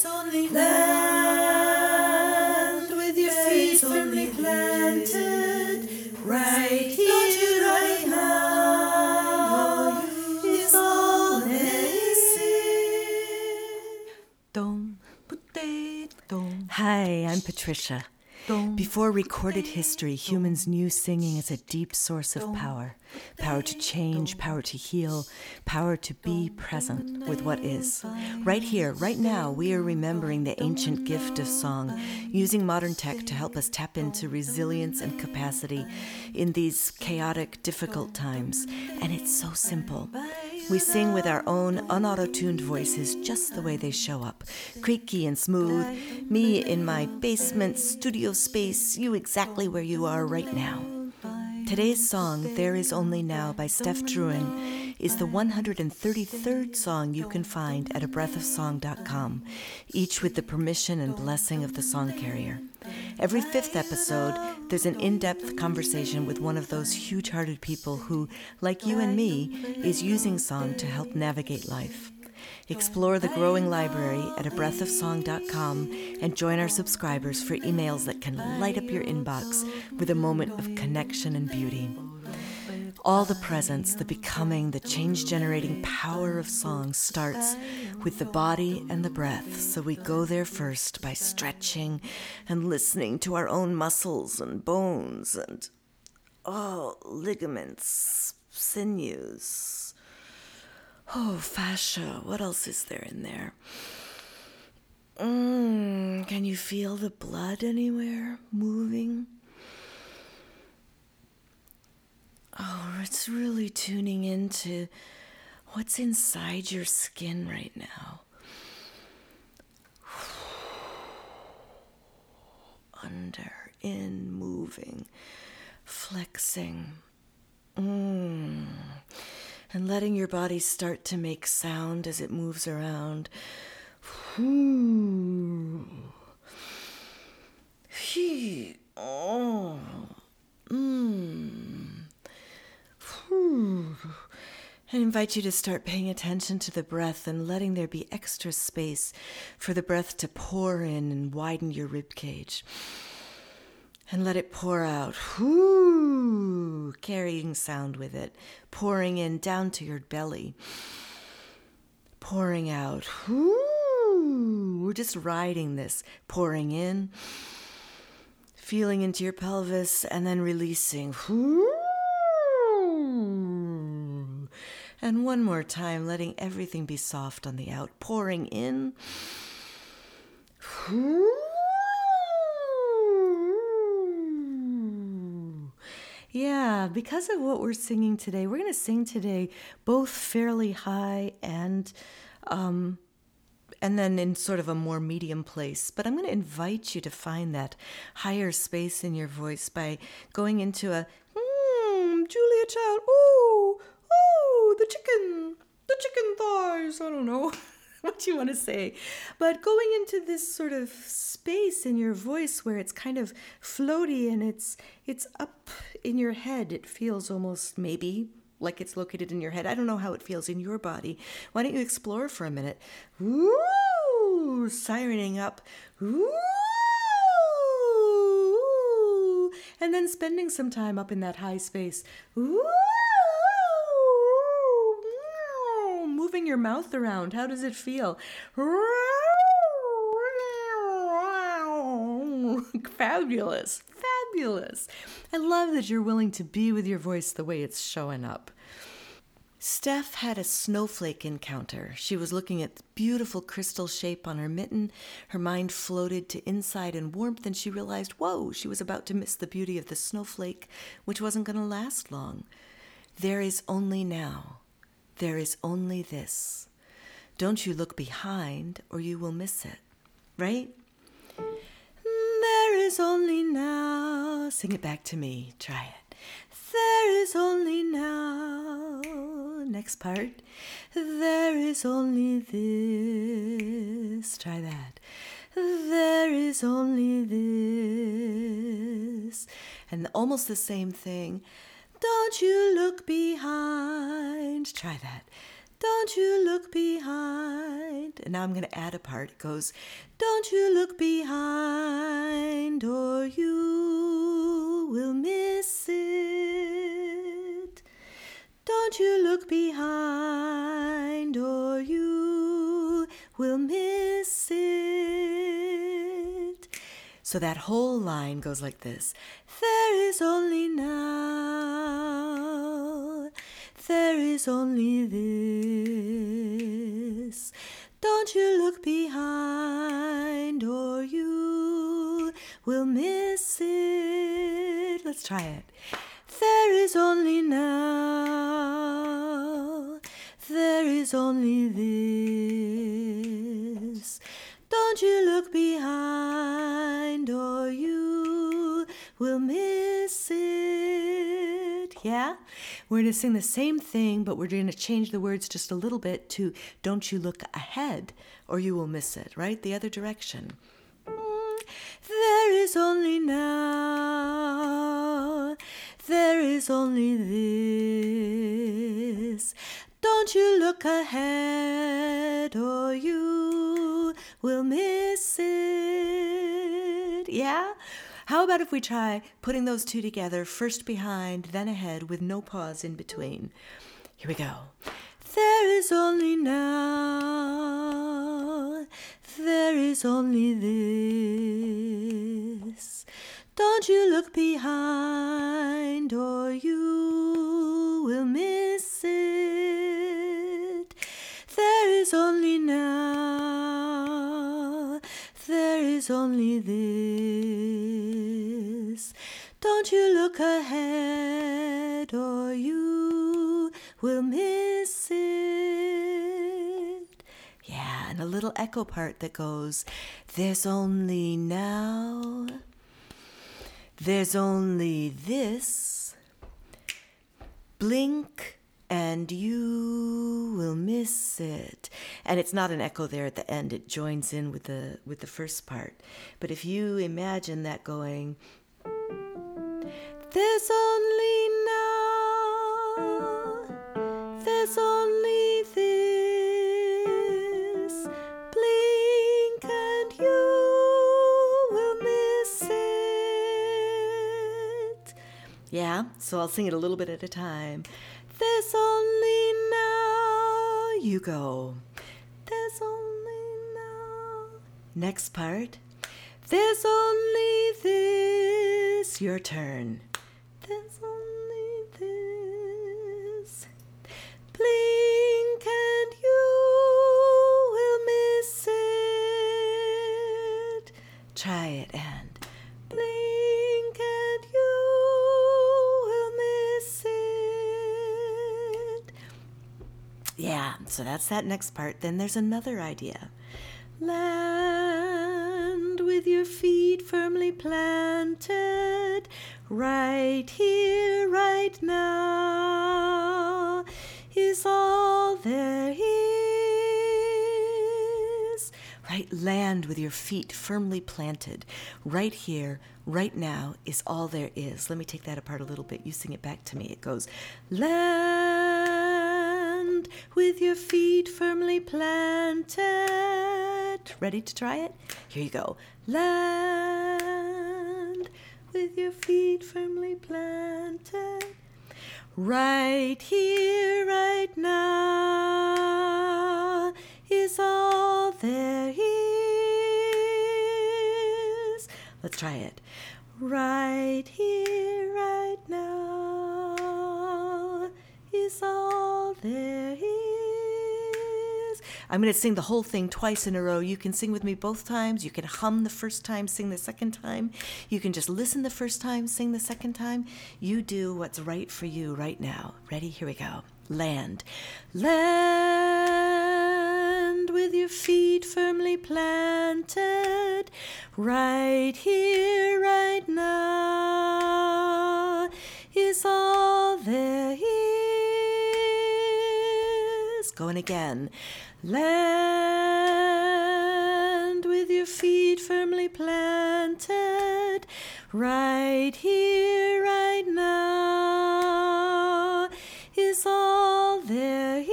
is only land with your feet firmly planted right here, right now. Is all they see. Dom, putte, dom, Hi, I'm Patricia. Before recorded history, humans knew singing as a deep source of power power to change, power to heal, power to be present with what is. Right here, right now, we are remembering the ancient gift of song, using modern tech to help us tap into resilience and capacity in these chaotic, difficult times. And it's so simple. We sing with our own unauto tuned voices just the way they show up creaky and smooth. Me in my basement studio space, you exactly where you are right now. Today's song, There Is Only Now by Steph Drouin, is the 133rd song you can find at a abreathofsong.com, each with the permission and blessing of the song carrier. Every fifth episode, there's an in depth conversation with one of those huge hearted people who, like you and me, is using song to help navigate life. Explore the growing library at abreathofsong.com and join our subscribers for emails that can light up your inbox with a moment of connection and beauty. All the presence, the becoming, the change generating power of song starts with the body and the breath. So we go there first by stretching and listening to our own muscles and bones and, oh, ligaments, sinews. Oh, fascia. What else is there in there? Mm, can you feel the blood anywhere moving? Oh, it's really tuning into what's inside your skin right now. Under, in, moving, flexing. Mm. And letting your body start to make sound as it moves around. I invite you to start paying attention to the breath and letting there be extra space for the breath to pour in and widen your rib cage. And let it pour out, Whoo, carrying sound with it, pouring in down to your belly, pouring out. Whoo. We're just riding this, pouring in, feeling into your pelvis, and then releasing. Whoo. And one more time, letting everything be soft on the out, pouring in. Yeah, because of what we're singing today, we're going to sing today both fairly high and um, and then in sort of a more medium place. But I'm going to invite you to find that higher space in your voice by going into a mm, Julia Child. Oh, oh, the chicken, the chicken thighs. I don't know what you want to say, but going into this sort of space in your voice where it's kind of floaty and it's it's up in your head. It feels almost maybe like it's located in your head. I don't know how it feels in your body. Why don't you explore for a minute? Woo! Sirening up. Woo! And then spending some time up in that high space. Woo! Moving your mouth around. How does it feel? Fabulous. Fabulous. I love that you're willing to be with your voice the way it's showing up. Steph had a snowflake encounter. She was looking at the beautiful crystal shape on her mitten. Her mind floated to insight and warmth, and she realized, whoa, she was about to miss the beauty of the snowflake, which wasn't going to last long. There is only now. There is only this. Don't you look behind, or you will miss it. Right? There is only now. Sing it back to me. Try it. There is only now. Next part. There is only this. Try that. There is only this. And almost the same thing. Don't you look behind. Try that. Don't you look behind. And now I'm going to add a part. It goes, Don't you look behind, or you will miss it. Don't you look behind, or you will miss it. So that whole line goes like this There is only now, there is only this. Don't you look behind, or you will miss it. Let's try it. There is only now, there is only this. We're going to sing the same thing, but we're going to change the words just a little bit to don't you look ahead, or you will miss it, right? The other direction. There is only now, there is only this. Don't you look ahead, or you will miss it. Yeah? How about if we try putting those two together, first behind, then ahead, with no pause in between? Here we go. There is only now, there is only this. Don't you look behind, or you will miss it. There is only now, is only this. Don't you look ahead, or you will miss it. Yeah, and a little echo part that goes, There's only now, there's only this. Blink and you will miss it. And it's not an echo there at the end. It joins in with the with the first part. But if you imagine that going There's only now. There's only this. Blink and you will miss it. Yeah, so I'll sing it a little bit at a time. There's only now. You go. There's only now. Next part. There's only this. Your turn. So that's that next part. Then there's another idea. Land with your feet firmly planted, right here, right now, is all there is. Right, land with your feet firmly planted, right here, right now, is all there is. Let me take that apart a little bit. You sing it back to me. It goes, Land with your feet firmly planted. Ready to try it? Here you go. Land with your feet firmly planted. Right here, right now, is all there is. Let's try it. Right here, right now, is all there is. I'm going to sing the whole thing twice in a row. You can sing with me both times. You can hum the first time, sing the second time. You can just listen the first time, sing the second time. You do what's right for you right now. Ready? Here we go. Land. Land with your feet firmly planted. Right here, right now is all there is. Going again land with your feet firmly planted right here, right now is all there is.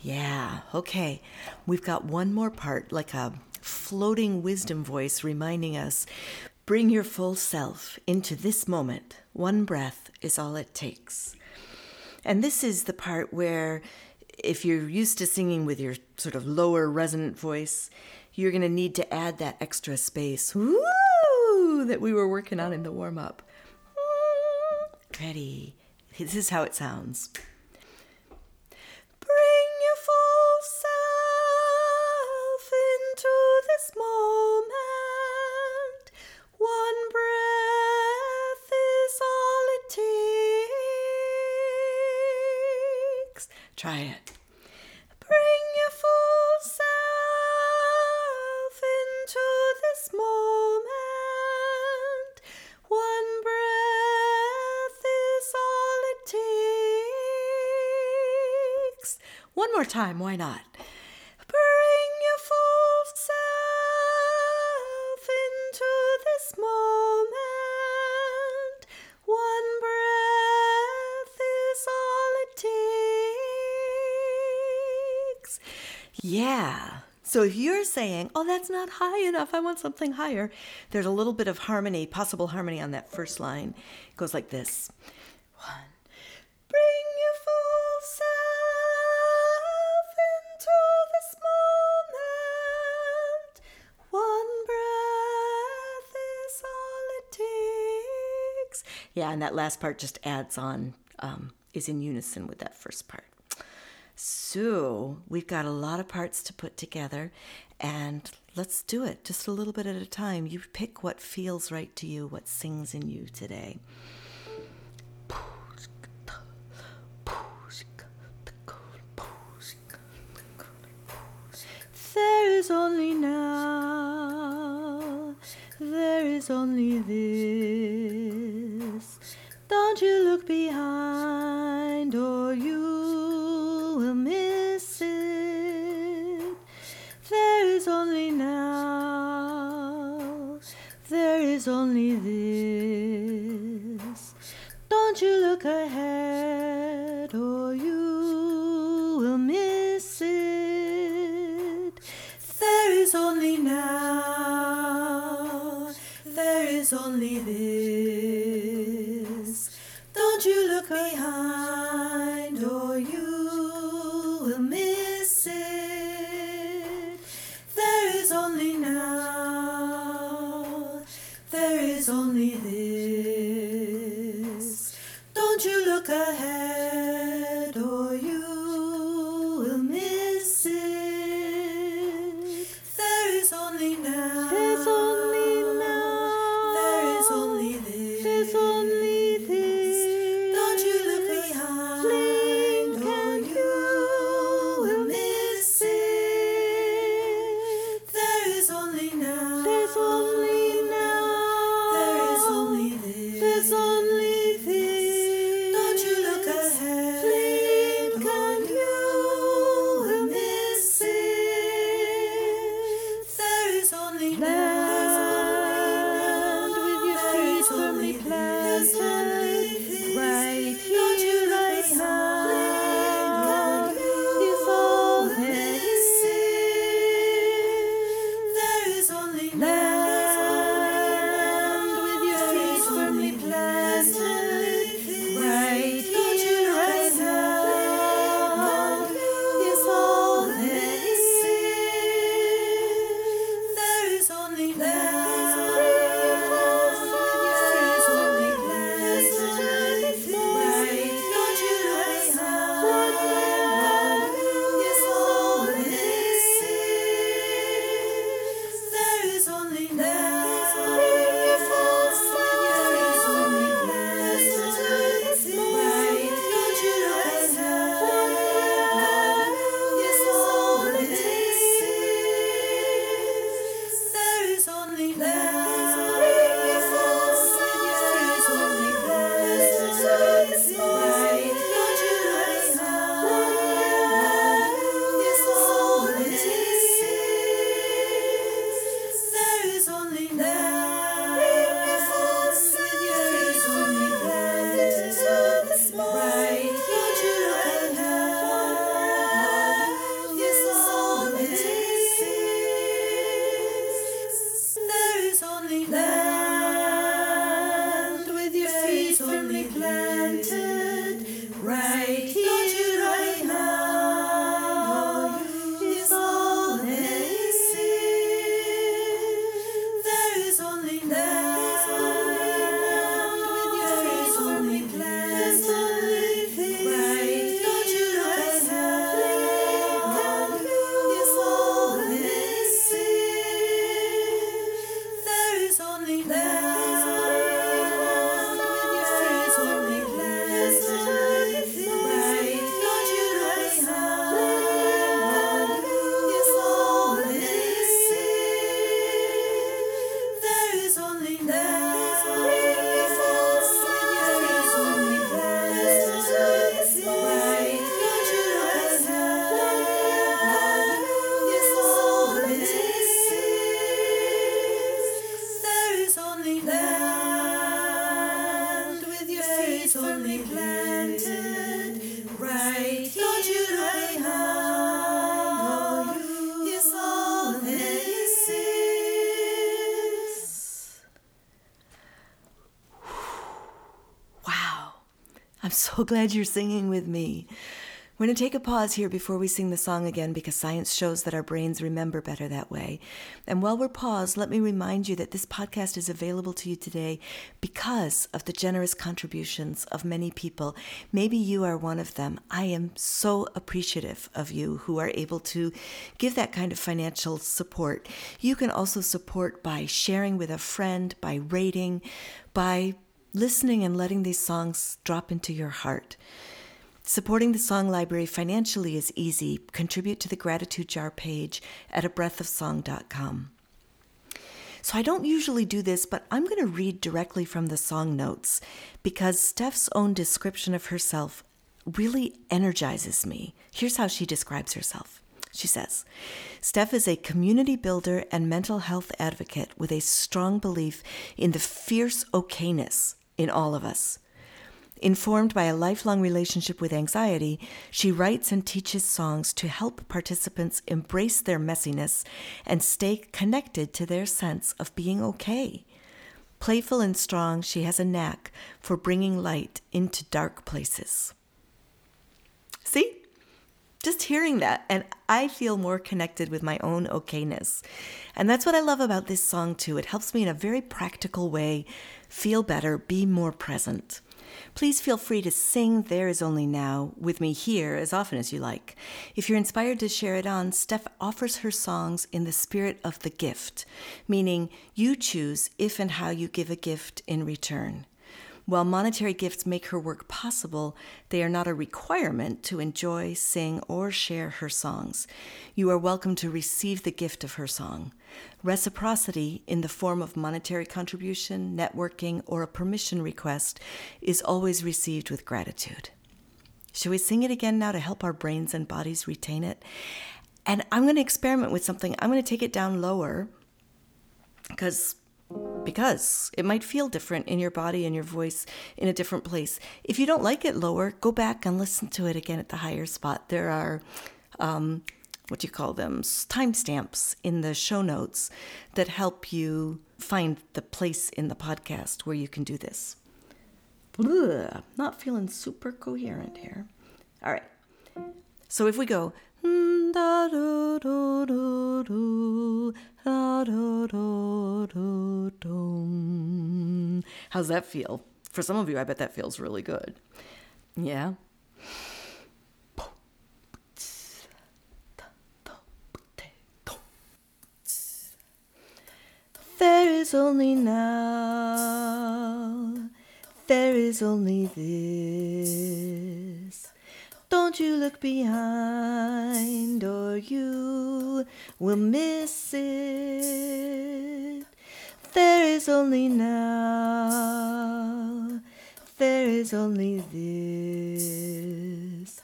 Yeah, okay. We've got one more part, like a floating wisdom voice reminding us bring your full self into this moment. One breath is all it takes. And this is the part where, if you're used to singing with your sort of lower resonant voice, you're going to need to add that extra space woo, that we were working on in the warm up. Ready? This is how it sounds. Try it. Bring your full self into this moment. One breath is all it takes. One more time, why not? Yeah. So if you're saying, oh, that's not high enough, I want something higher, there's a little bit of harmony, possible harmony on that first line. It goes like this One. Bring your full self into this moment. One breath is all it takes. Yeah, and that last part just adds on, um, is in unison with that first part. So we've got a lot of parts to put together, and let's do it just a little bit at a time. You pick what feels right to you, what sings in you today. There is only now, there is only this. I'm so glad you're singing with me. We're going to take a pause here before we sing the song again because science shows that our brains remember better that way. And while we're paused, let me remind you that this podcast is available to you today because of the generous contributions of many people. Maybe you are one of them. I am so appreciative of you who are able to give that kind of financial support. You can also support by sharing with a friend, by rating, by listening and letting these songs drop into your heart. Supporting the Song Library financially is easy. Contribute to the Gratitude Jar page at abreathofsong.com. So I don't usually do this, but I'm going to read directly from the song notes because Steph's own description of herself really energizes me. Here's how she describes herself. She says, Steph is a community builder and mental health advocate with a strong belief in the fierce okayness in all of us. Informed by a lifelong relationship with anxiety, she writes and teaches songs to help participants embrace their messiness and stay connected to their sense of being okay. Playful and strong, she has a knack for bringing light into dark places. See? Just hearing that, and I feel more connected with my own okayness. And that's what I love about this song, too. It helps me in a very practical way feel better, be more present. Please feel free to sing There Is Only Now with me here as often as you like. If you're inspired to share it on, Steph offers her songs in the spirit of the gift, meaning you choose if and how you give a gift in return. While monetary gifts make her work possible, they are not a requirement to enjoy, sing, or share her songs. You are welcome to receive the gift of her song. Reciprocity in the form of monetary contribution, networking, or a permission request is always received with gratitude. Shall we sing it again now to help our brains and bodies retain it? And I'm going to experiment with something. I'm going to take it down lower because because it might feel different in your body and your voice in a different place. If you don't like it lower, go back and listen to it again at the higher spot. There are um, what do you call them timestamps in the show notes that help you find the place in the podcast where you can do this. Ugh, not feeling super coherent here. All right. So if we go How's that feel? For some of you, I bet that feels really good. Yeah. There is only now, there is only this. You look behind, or you will miss it. There is only now, there is only this.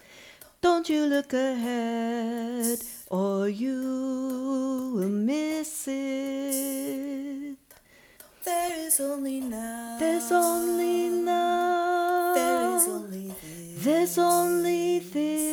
Don't you look ahead, or you will miss it. There is only now. There's only now. There's only this.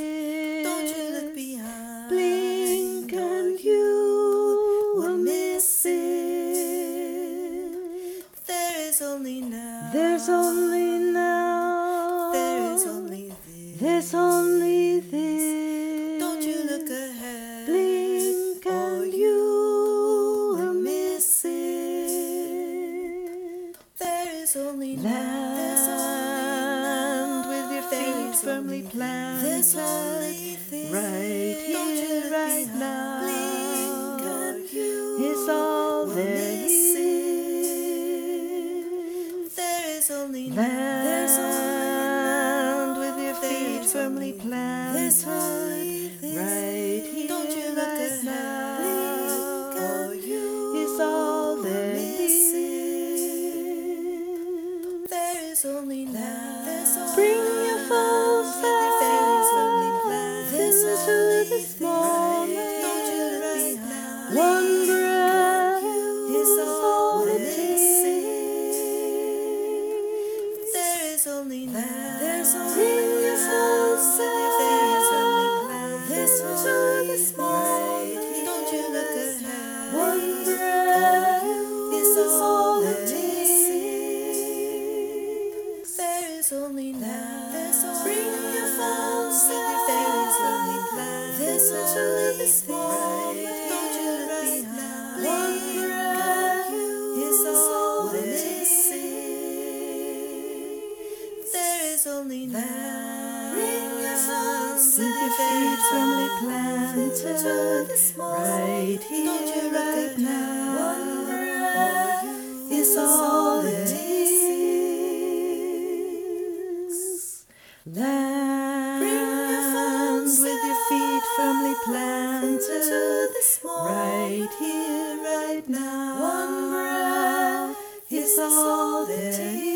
Land with your feet firmly planted to the small. right here, right now. One breath is all that is.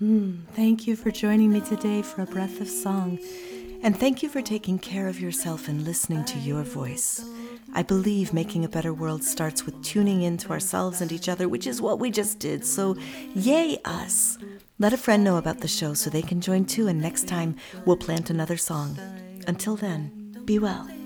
Hmm, thank you for joining me today for a breath of song. And thank you for taking care of yourself and listening to your voice. I believe making a better world starts with tuning in to ourselves and each other, which is what we just did. So, yay us! Let a friend know about the show so they can join too, and next time we'll plant another song. Until then, be well.